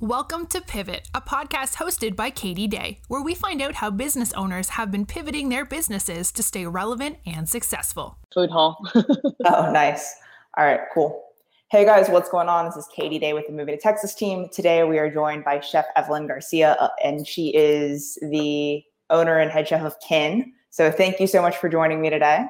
Welcome to Pivot, a podcast hosted by Katie Day, where we find out how business owners have been pivoting their businesses to stay relevant and successful. Food hall. oh, nice. All right, cool. Hey guys, what's going on? This is Katie Day with the Moving to Texas team. Today we are joined by Chef Evelyn Garcia, uh, and she is the owner and head chef of Kin. So thank you so much for joining me today.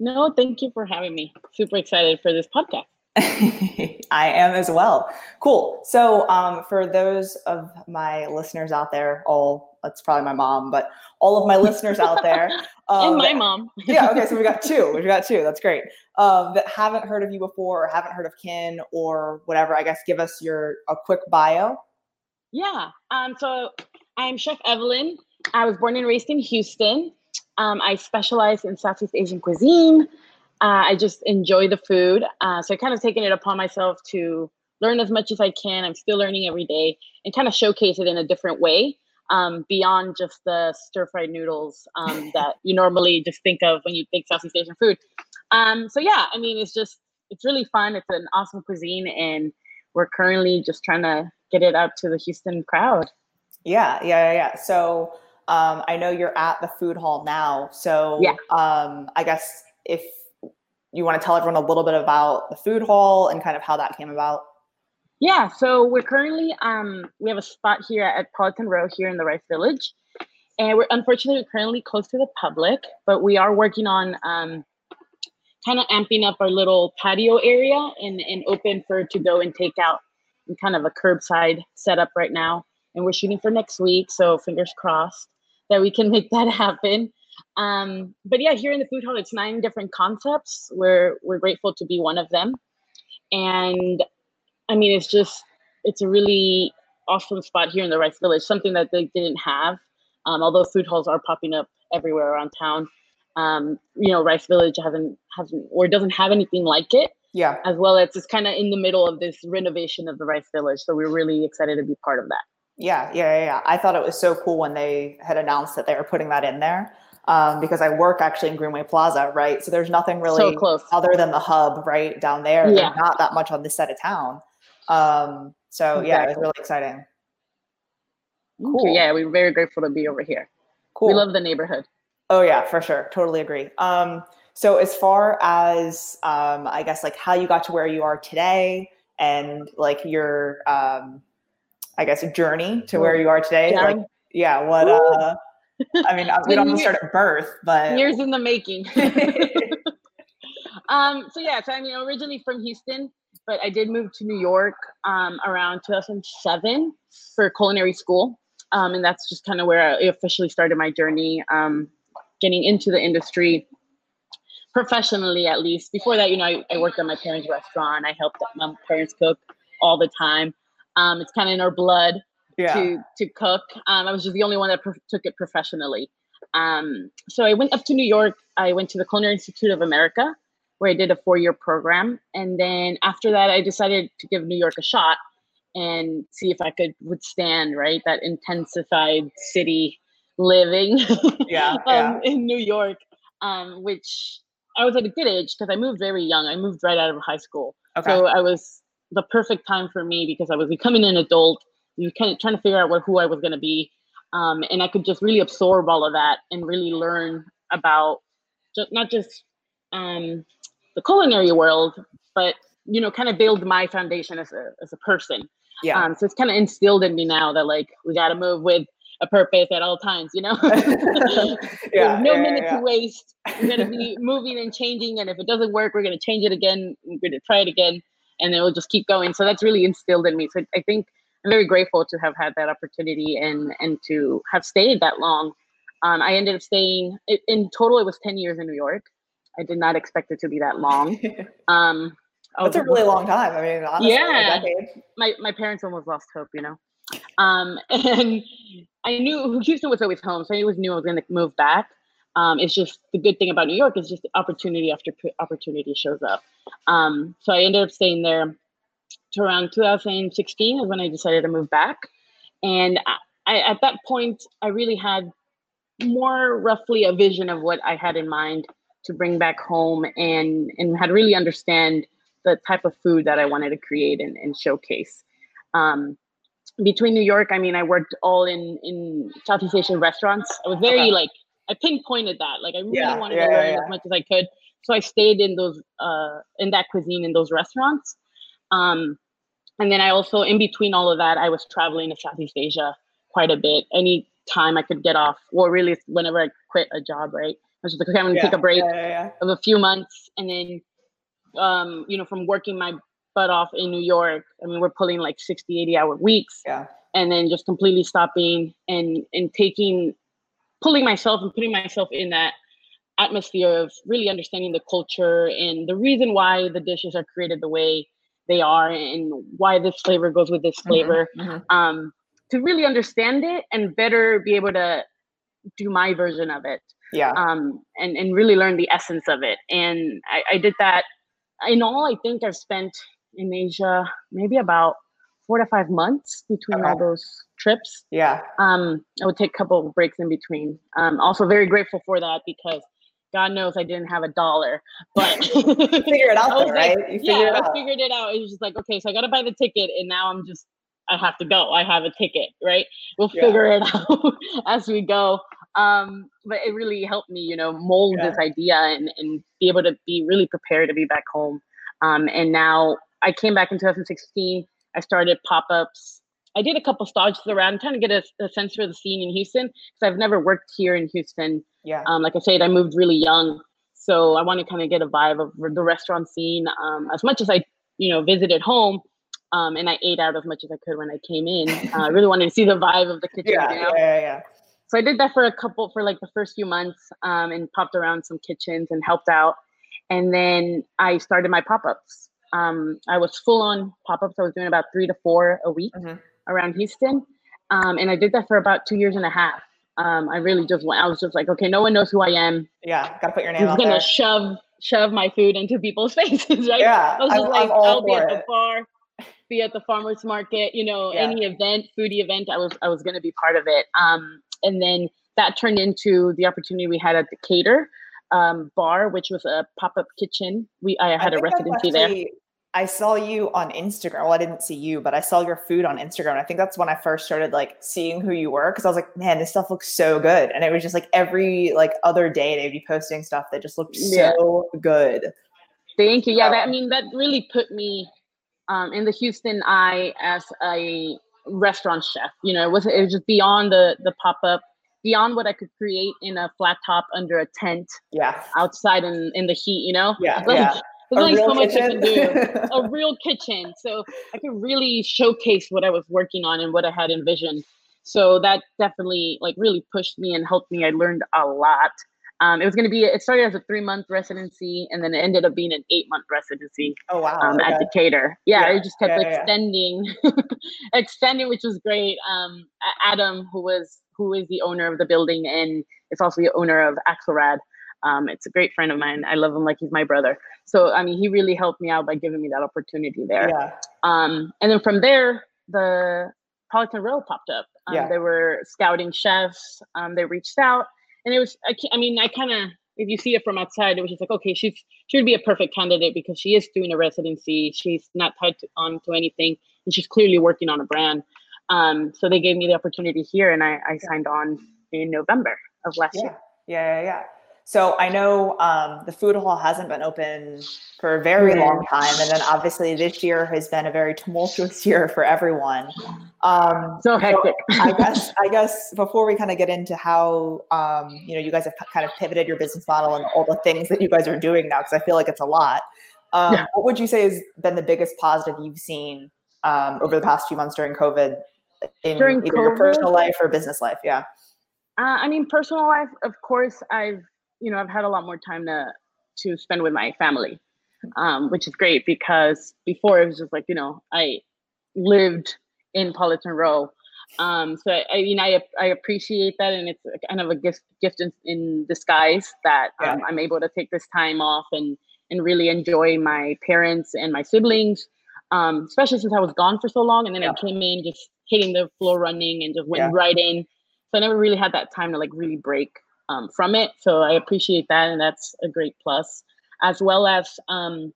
No, thank you for having me. Super excited for this podcast. I am as well. Cool. So, um, for those of my listeners out there, all that's probably my mom, but all of my listeners out there, um, and my mom. yeah. Okay. So we got two. We got two. That's great. Um, that haven't heard of you before, or haven't heard of Kin, or whatever. I guess give us your a quick bio. Yeah. Um. So I'm Chef Evelyn. I was born and raised in Houston. Um, I specialize in Southeast Asian cuisine. Uh, I just enjoy the food. Uh, so I kind of taken it upon myself to learn as much as I can. I'm still learning every day and kind of showcase it in a different way um, beyond just the stir fried noodles um, that you normally just think of when you think Southeast Asian food. Um, so yeah, I mean, it's just, it's really fun. It's an awesome cuisine and we're currently just trying to get it out to the Houston crowd. Yeah, yeah, yeah. So um, I know you're at the food hall now. So yeah. um, I guess if you want to tell everyone a little bit about the food hall and kind of how that came about. Yeah, so we're currently um, we have a spot here at Politan Row here in the Rice Village, and we're unfortunately currently closed to the public, but we are working on um, kind of amping up our little patio area and, and open for to go and take out and kind of a curbside setup right now, and we're shooting for next week, so fingers crossed that we can make that happen. Um, but yeah, here in the food hall, it's nine different concepts. We're we're grateful to be one of them, and I mean, it's just it's a really awesome spot here in the Rice Village. Something that they didn't have, um, although food halls are popping up everywhere around town. Um, you know, Rice Village hasn't hasn't or doesn't have anything like it. Yeah. As well as it's kind of in the middle of this renovation of the Rice Village, so we're really excited to be part of that. Yeah, yeah, yeah. I thought it was so cool when they had announced that they were putting that in there um, because I work actually in Greenway Plaza, right? So there's nothing really so close. other than the hub right down there. Yeah. There's not that much on this side of town. Um, so exactly. yeah, it was really exciting. Cool. Yeah, we're very grateful to be over here. Cool. We love the neighborhood. Oh yeah, for sure. Totally agree. Um, so as far as um, I guess like how you got to where you are today and like your um, I guess journey to where you are today, yeah. like yeah, what uh I mean, we don't start at birth, but years in the making. um, so yeah, so I mean, originally from Houston, but I did move to New York um, around 2007 for culinary school, um, and that's just kind of where I officially started my journey, um, getting into the industry professionally, at least. Before that, you know, I, I worked at my parents' restaurant. I helped my parents cook all the time. Um, it's kind of in our blood yeah. to to cook. Um, I was just the only one that pro- took it professionally. Um, so I went up to New York. I went to the Culinary Institute of America, where I did a four year program, and then after that, I decided to give New York a shot and see if I could withstand right that intensified city living. yeah, um, yeah. in New York, um, which I was at a good age because I moved very young. I moved right out of high school, okay. so I was the perfect time for me because I was becoming an adult you kind of trying to figure out what who I was going to be, um, and I could just really absorb all of that and really learn about just, not just um, the culinary world, but you know, kind of build my foundation as a as a person. Yeah. Um, so it's kind of instilled in me now that like we got to move with a purpose at all times, you know? yeah, no yeah, minute yeah. to waste. We're going to be moving and changing. And if it doesn't work, we're going to change it again. We're going to try it again. And then we'll just keep going. So that's really instilled in me. So I think very grateful to have had that opportunity and and to have stayed that long. Um, I ended up staying in total. It was ten years in New York. I did not expect it to be that long. Um, That's a really long time. I mean, honestly, yeah. My my parents almost lost hope, you know. Um, and I knew Houston was always home, so I always knew I was going to move back. Um, it's just the good thing about New York is just opportunity after opportunity shows up. Um, so I ended up staying there to around 2016 is when I decided to move back. And I, at that point, I really had more roughly a vision of what I had in mind to bring back home and, and had really understand the type of food that I wanted to create and, and showcase. Um, between New York, I mean, I worked all in in Southeast Asian restaurants. I was very Okay. like I pinpointed that. Like I really Yeah, wanted yeah, to learn yeah. as much as I could. So I stayed in those uh in that cuisine in those restaurants. Um and then I also in between all of that, I was traveling to Southeast Asia quite a bit. Any time I could get off, or really whenever I quit a job, right? I was just like, okay, I'm gonna Yeah, take a break Yeah, yeah, of a few months and then um you know from working my butt off in new york i mean we're pulling like 60 80 hour weeks Yeah. and then just completely stopping and and taking pulling myself and putting myself in that atmosphere of really understanding the culture and the reason why the dishes are created the way they are and why this flavor goes with this Mhm, flavor mhm. um to really understand it and better be able to do my version of it Yeah. um, and and really learn the essence of it. And I, I did that. In all, I think I've spent in Asia maybe about four to five months between all those trips. Yeah. Um, I would take a couple of breaks in between. Um, also very grateful for that because God knows I didn't have a dollar, but Figure it out though, like, right? You figure yeah, it I out. figured it out. It was just like, okay, so I got to buy the ticket, and now I'm just, I have to go. I have a ticket, right? We'll Yeah. figure it out as we go. Um, but it really helped me, you know, mold Yeah. this idea and, and be able to be really prepared to be back home. Um, and now I came back in 2016. I started pop ups. I did a couple stops around, trying to get a, a sense for the scene in Houston because I've never worked here in Houston Yeah. um, like I said, I moved really young, so I want to kind of get a vibe of the restaurant scene. Um, as much as I, you know, visited home, um, and I ate out as much as I could when I came in. Uh, I really wanted to see the vibe of the kitchen. Yeah. you know? Yeah. Yeah. yeah. So I did that for a couple for like the first few months, um, and popped around some kitchens and helped out. And then I started my pop ups. Um, I was full on pop ups. I was doing about three to four a week Mhm. around Houston, um, and I did that for about two years and a half. Um, I really just went. I was just like, okay, no one knows who I am. Yeah. Got to put your name Who's out gonna there. shove shove my food into people's faces, right? Yeah. I was I'm, just like, I'm all I'll be for at the bar, be at the farmers market, you know, Yeah. any event, foodie event, I was I was gonna be part of it. Um, and then that turned into the opportunity we had at the Cater um, bar, which was a pop up kitchen. We I had a think that's residency there. I saw you on Instagram. Well, I didn't see you, but I saw your food on Instagram. I think that's when I first started like seeing who you were because I was like, man, this stuff looks so good. And it was just like every like other day they'd be posting stuff that just looked Yeah. so good. Thank you. Yeah, that, I Um, mean that really put me um, in the Houston eye as a restaurant chef. You know, it was it was just beyond the the pop up, beyond what I could create in a flat top under a tent Yeah. outside in in the heat. You know, Yeah. Like, yeah. There's only so much I can do. a real kitchen, so I could really showcase what I was working on and what I had envisioned. So that definitely like really pushed me and helped me. I learned a lot. Um, it was going to be. It started as a three month residency, and then it ended up being an eight month residency oh wow. um, at okay. Decatur. Yeah, Yeah, it just kept yeah, yeah, yeah. extending, extending, which was great. Um, Adam, who was who is the owner of the building and is also the owner of Axelrad. Um, it's a great friend of mine. I love him like he's my brother. So I mean, he really helped me out by giving me that opportunity there. Yeah. Um, and then from there, the Politan Row popped up. Um, Yeah. They were scouting chefs. Um, they reached out, and it was. I, I mean, I kind of, if you see it from outside, it was just like, okay, she's she would be a perfect candidate because she is doing a residency. She's not tied to, on to anything, and she's clearly working on a brand. Um, so they gave me the opportunity here, and I, I signed on in November of last Yeah. year. Yeah. Yeah. Yeah. So I know um, the food hall hasn't been open for a very Yeah. long time, and then obviously this year has been a very tumultuous year for everyone. Um, So hectic. I guess I guess before we kind of get into how um, you know you guys have kind of pivoted your business model and all the things that you guys are doing now, because I feel like it's a lot. Um, Yeah. What would you say has been the biggest positive you've seen um, over the past few months during COVID in During either your personal life or business life? Yeah. Uh, I mean, personal life, of course, I've you know I've had a lot more time to to spend with my family, um, which is great because before it was just like you know I lived in Politan Row, um, so I, I mean I I appreciate that, and it's a kind of a gift gift in, in disguise that um, I'm able to take this time off and and really enjoy my parents and my siblings, um, especially since I was gone for so long, and then Yeah. I came in just hitting the floor running and just went Yeah. right in. So I never really had that time to like really break um, from it. So I appreciate that, and that's a great plus, as well as um,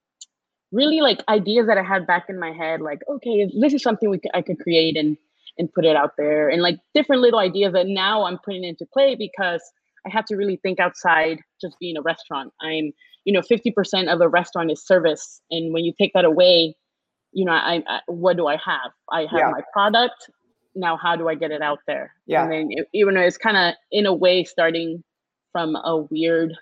really like ideas that I had back in my head, like okay, this is something we I could create, and and put it out there and like different little ideas that now I'm putting into play because I have to really think outside just being a restaurant. I'm, you know, 50% of a restaurant is service. And when you take that away, you know, I, I what do I have? I have yeah. my product. Now, how do I get it out there? Yeah. And then, even though it's kind of in a way starting from a weird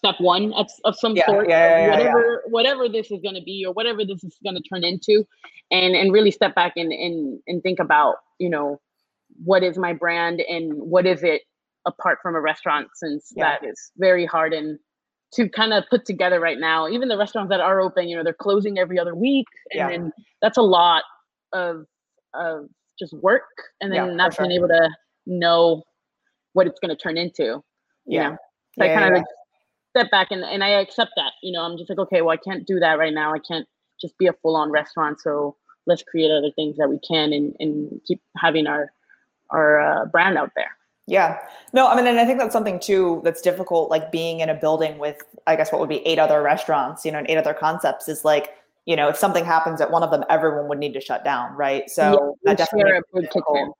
step one of, of some yeah, sort, yeah, yeah, whatever whatever this is going to be or whatever this is going to turn into, and and really step back and and and think about you know what is my brand and what is it apart from a restaurant since that is very hard and to kind of put together right now. Even the restaurants that are open, you know, they're closing every other week, and then that's a lot of of just work, and then not being able to know what it's going to turn into. Yeah. Know? So I kind of step back and, and I accept that. You know, I'm just like, okay, well, I can't do that right now. I can't just be a full on restaurant. So let's create other things that we can and, and keep having our our uh, brand out there. Yeah. No, I mean, and I think that's something too that's difficult, like being in a building with, I guess, what would be eight other restaurants, you know, and eight other concepts is like, you know, if something happens at one of them, everyone would need to shut down, right? So yeah, that definitely difficult.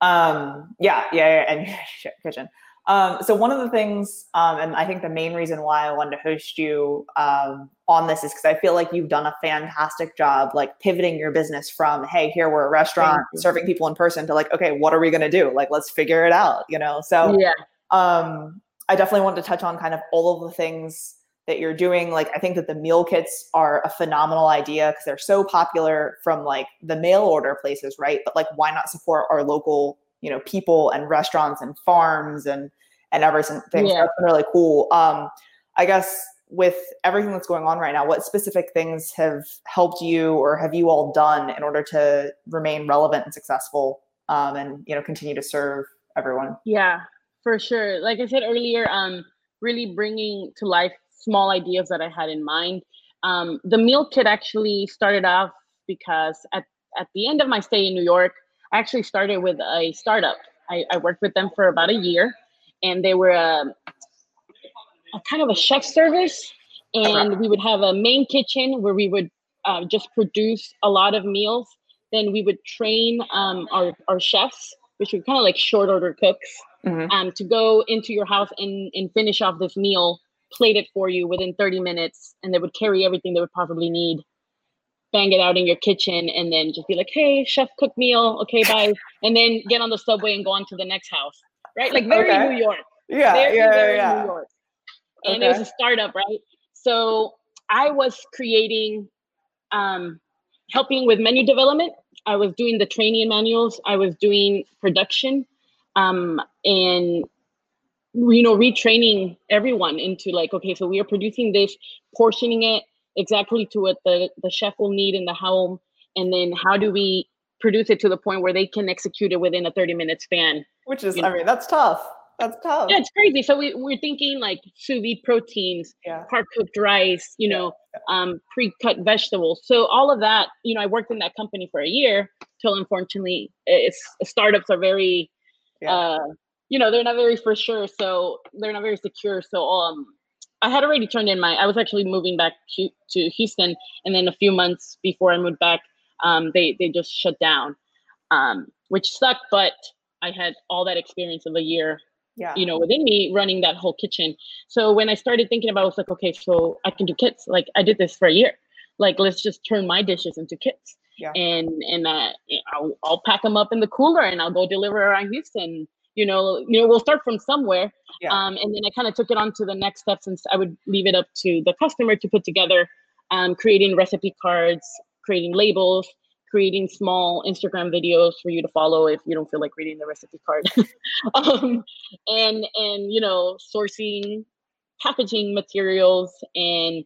Um, yeah, yeah, yeah, and kitchen. Um, so one of the things, um, and I think the main reason why I wanted to host you um, on this is because I feel like you've done a fantastic job, like pivoting your business from, hey, here we're a restaurant serving people in person to like, okay, what are we gonna do? Like, let's figure it out, you know? So yeah, um, I definitely wanted to touch on kind of all of the things that you're doing. Like, I think that the meal kits are a phenomenal idea because they're so popular from like the mail order places, right? But like, why not support our local you know people and restaurants and farms and and everything yeah. that's been really cool um i guess with everything that's going on right now what specific things have helped you or have you all done in order to remain relevant and successful um and you know continue to serve everyone yeah for sure like i said earlier um really bringing to life small ideas that i had in mind um, the meal kit actually started off because at, at the end of my stay in new york I actually started with a startup. I, I worked with them for about a year, and they were a, um, a kind of a chef service. And we would have a main kitchen where we would uh, just produce a lot of meals. Then we would train um, our, our chefs, which were kind of like short order cooks, mm-hmm. um, to go into your house and, and finish off this meal, plate it for you within 30 minutes, and they would carry everything they would possibly need bang it out in your kitchen and then just be like, hey, chef cook meal. Okay, bye. and then get on the subway and go on to the next house. Right? Like very okay. New York. Yeah. Very, yeah, very yeah. New York. And okay. it was a startup, right? So I was creating um helping with menu development. I was doing the training manuals, I was doing production, um, and you know, retraining everyone into like, okay, so we are producing this, portioning it, exactly to what the, the chef will need in the home and then how do we produce it to the point where they can execute it within a 30 minute span which is you i mean that's tough that's tough yeah it's crazy so we, we're thinking like sous vide proteins yeah. hard cooked rice you know yeah. um, pre-cut vegetables so all of that you know i worked in that company for a year till unfortunately it's startups are very yeah. uh, you know they're not very for sure so they're not very secure so um I had already turned in my. I was actually moving back to, to Houston, and then a few months before I moved back, um, they they just shut down, um, which sucked. But I had all that experience of a year, yeah. you know, within me running that whole kitchen. So when I started thinking about, it, I was like, okay, so I can do kits. Like I did this for a year. Like let's just turn my dishes into kits. Yeah. And and uh, I'll, I'll pack them up in the cooler and I'll go deliver around Houston you know you know we'll start from somewhere yeah. um, and then i kind of took it on to the next step since i would leave it up to the customer to put together um, creating recipe cards creating labels creating small instagram videos for you to follow if you don't feel like reading the recipe card. Um, and and you know sourcing packaging materials and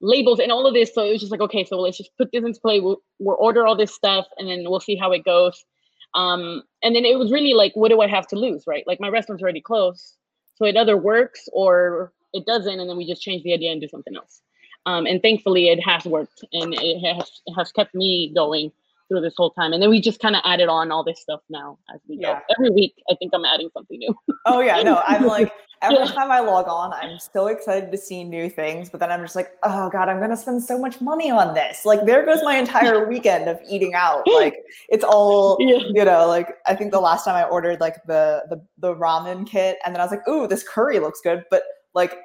labels and all of this. So it was just like okay so let's just put this into play. We'll, we'll order all this stuff and then we'll see how it goes um, and then it was really like, what do I have to lose, right? Like my restaurant's already closed, so it either works or it doesn't, and then we just change the idea and do something else. Um, and thankfully, it has worked, and it has it has kept me going through this whole time. And then we just kind of added on all this stuff now as we Yeah. go. Every week, I think I'm adding something new. Oh yeah, no, I'm like every Yeah. time I log on, I'm so excited to see new things, but then I'm just like, oh god, I'm gonna spend so much money on this. Like there goes my entire weekend of eating out. Like it's all yeah. you know, like I think the last time I ordered like the the the ramen kit, and then I was like, ooh, this curry looks good, but like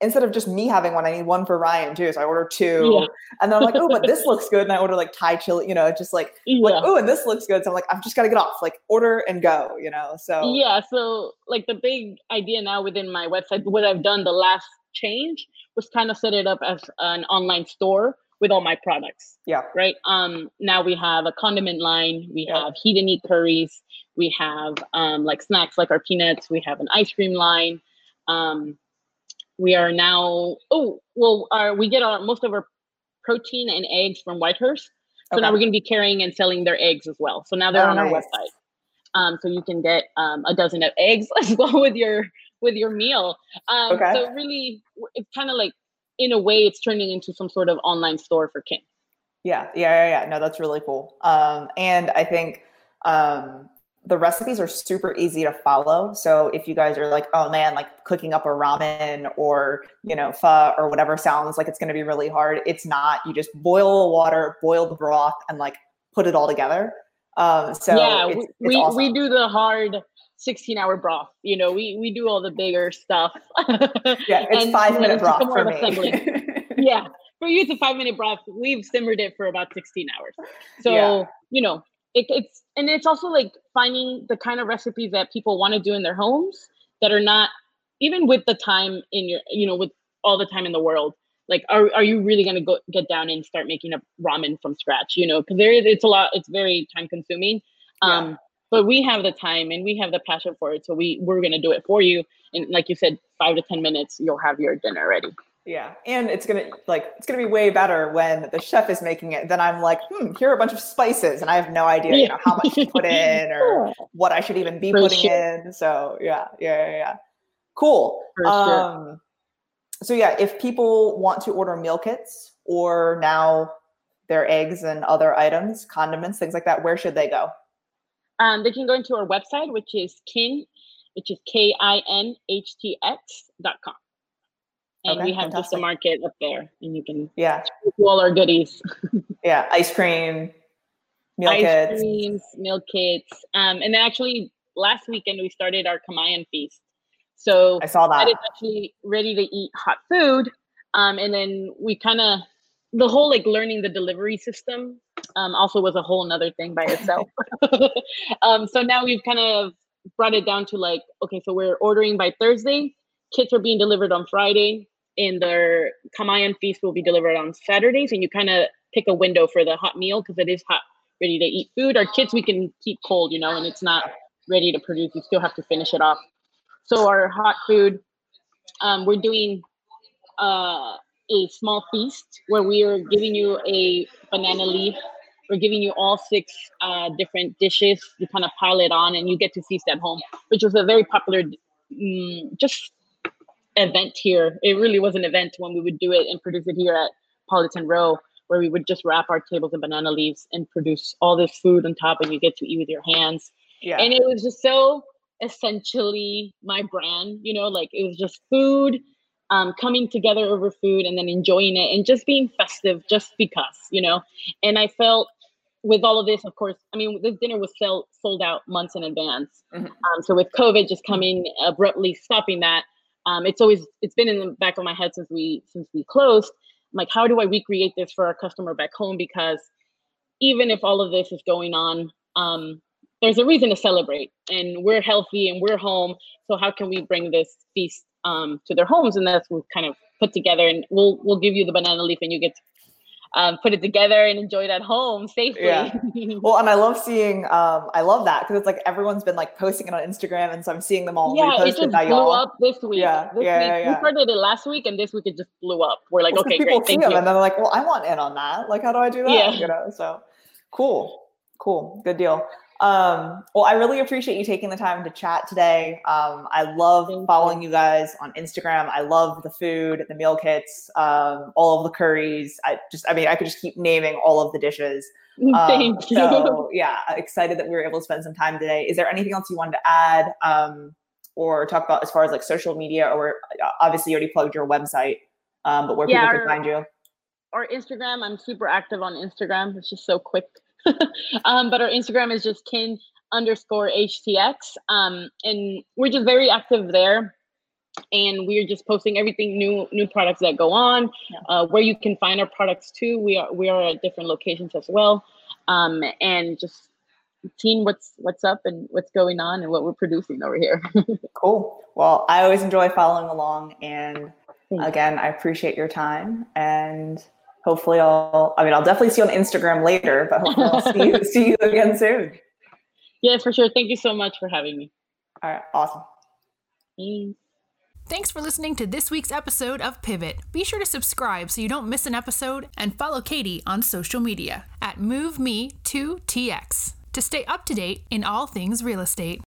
instead of just me having one, I need one for Ryan too. So I order two, Yeah. and then I'm like, oh, but this looks good, and I order like Thai chili, you know, just like Yeah. like oh, and this looks good. So I'm like, I've just got to get off, like order and go, you know. So Yeah, so like the big idea now within my website, what I've done the last change was kind of set it up as an online store with all my products. yeah, Right. Um now we have a condiment line, we Yeah. have heat and eat curries, we have um like snacks like our peanuts, we have an ice cream line. Um we are now oh well our we get our most of our protein and eggs from Whitehurst. So now we're going to be carrying and selling their eggs as well. So now they're Oh, on our website. Um, so you can get um, a dozen of eggs as well with your with your meal. Um, Okay. So really, it's kind of like in a way, it's turning into some sort of online store for Kin. Yeah, yeah, yeah, yeah. No, that's really cool. Um, and I think um, the recipes are super easy to follow. So if you guys are like, oh man, like cooking up a ramen or you know pho or whatever sounds like it's going to be really hard, it's not. You just boil the water, boil the broth, and like put it all together. Um, so yeah, it's, we, it's we, awesome. we do the hard 16 hour broth. You know, we we do all the bigger stuff. yeah, it's and five minute broth for me. assembly. yeah, for you, it's a five minute broth. We've simmered it for about 16 hours. So, Yeah. you know, it, it's, and it's also like finding the kind of recipes that people want to do in their homes that are not, even with the time in your, you know, with all the time in the world. Like, are, are you really going to go get down and start making a ramen from scratch? You know, because there is, it's a lot, it's very time consuming. Yeah. Um, but we have the time and we have the passion for it. So we, we're going to do it for you. And like you said, five to 10 minutes, you'll have your dinner ready. Yeah, and it's gonna like it's gonna be way better when the chef is making it. Then I'm like, hmm, here are a bunch of spices, and I have no idea, you know, how much to put in or what I should even be For putting sure. in. So yeah, yeah, yeah, yeah. Cool. Sure. Um, so yeah, if people want to order meal kits or now their eggs and other items, condiments, things like that, where should they go? Um, they can go into our website, which is kin, which is K I N H T X dot com. And Okay, we have just a market up there, and you can Yeah, all our goodies. yeah, ice cream, meal Ice kits. creams, meal kits. Um, and then actually last weekend we started our Kamayan feast. So I saw that that. is actually ready to eat hot food. Um, and then we kind of the whole like learning the delivery system um, also was a whole nother thing by itself. um, so now we've kind of brought it down to like, okay, so we're ordering by Thursday. Kits are being delivered on Friday, and their Kamayan feast will be delivered on Saturdays. And you kind of pick a window for the hot meal because it is hot, ready to eat food. Our kits we can keep cold, you know, and it's not ready to produce. You still have to finish it off. So our hot food, um, we're doing uh, a small feast where we are giving you a banana leaf. We're giving you all six uh, different dishes. You kind of pile it on, and you get to feast at home, which was a very popular mm, just event here. It really was an event when we would do it and produce it here at Politan Row, where we would just wrap our tables in banana leaves and produce all this food on top, and you get to eat with your hands Yeah, and it was just so essentially my brand you know like it was just food um, coming together over food and then enjoying it and just being festive just because you know and i felt with all of this of course i mean this dinner was sell, sold out months in advance Mhm. um, so with covid just coming abruptly stopping that um, it's always it's been in the back of my head since we since we closed. I'm like how do i recreate this for our customer back home? Because even if all of this is going on um, there's a reason to celebrate. And we're healthy and we're home. So how can we bring this feast um, to their homes? And that's what we've kind of put together. And we'll we'll give you the banana leaf and you get to um, put it together and enjoy it at home safely Yeah. Well, and I love seeing, um, I love that because it's like everyone's been like posting it on Instagram, and so I'm seeing them all yeah, it just blew y'all. up this week. Yeah, this yeah, week. yeah, yeah. We started it last week, and this week it just blew up. We're like, Well, okay, people great, see thank them you. and they're like, well, I want in on that. Like, how do I do that? Yeah. You know, so cool, cool, good deal. Um, well, I really appreciate you taking the time to chat today. Um, I love Thank following you. you. guys on Instagram. I love the food, the meal kits, um, all of the curries. I just, I mean, I could just keep naming all of the dishes. Um, Thank you. So, yeah, excited that we were able to spend some time today. Is there anything else you wanted to add um, or talk about as far as like social media? Or obviously, you already plugged your website, um, but where yeah, people can find you? Or Instagram. I'm super active on Instagram. It's just so quick um, but our Instagram is just kin underscore HTX. Um, and we're just very active there. And we're just posting everything new, new products that go on, uh, where you can find our products too. We are we are at different locations as well, um, and just seeing what's what's up and what's going on and what we're producing over here. cool. Well, I always enjoy following along, and again, I appreciate your time and hopefully I'll, I mean, I'll definitely see you on Instagram later, but hopefully I'll see you, see you again soon. Yeah, for sure. Thank you so much for having me. All right. Awesome. Thanks. Thanks for listening to this week's episode of Pivot. Be sure to subscribe so you don't miss an episode and follow Katie on social media at MoveMe2TX to stay up to date in all things real estate.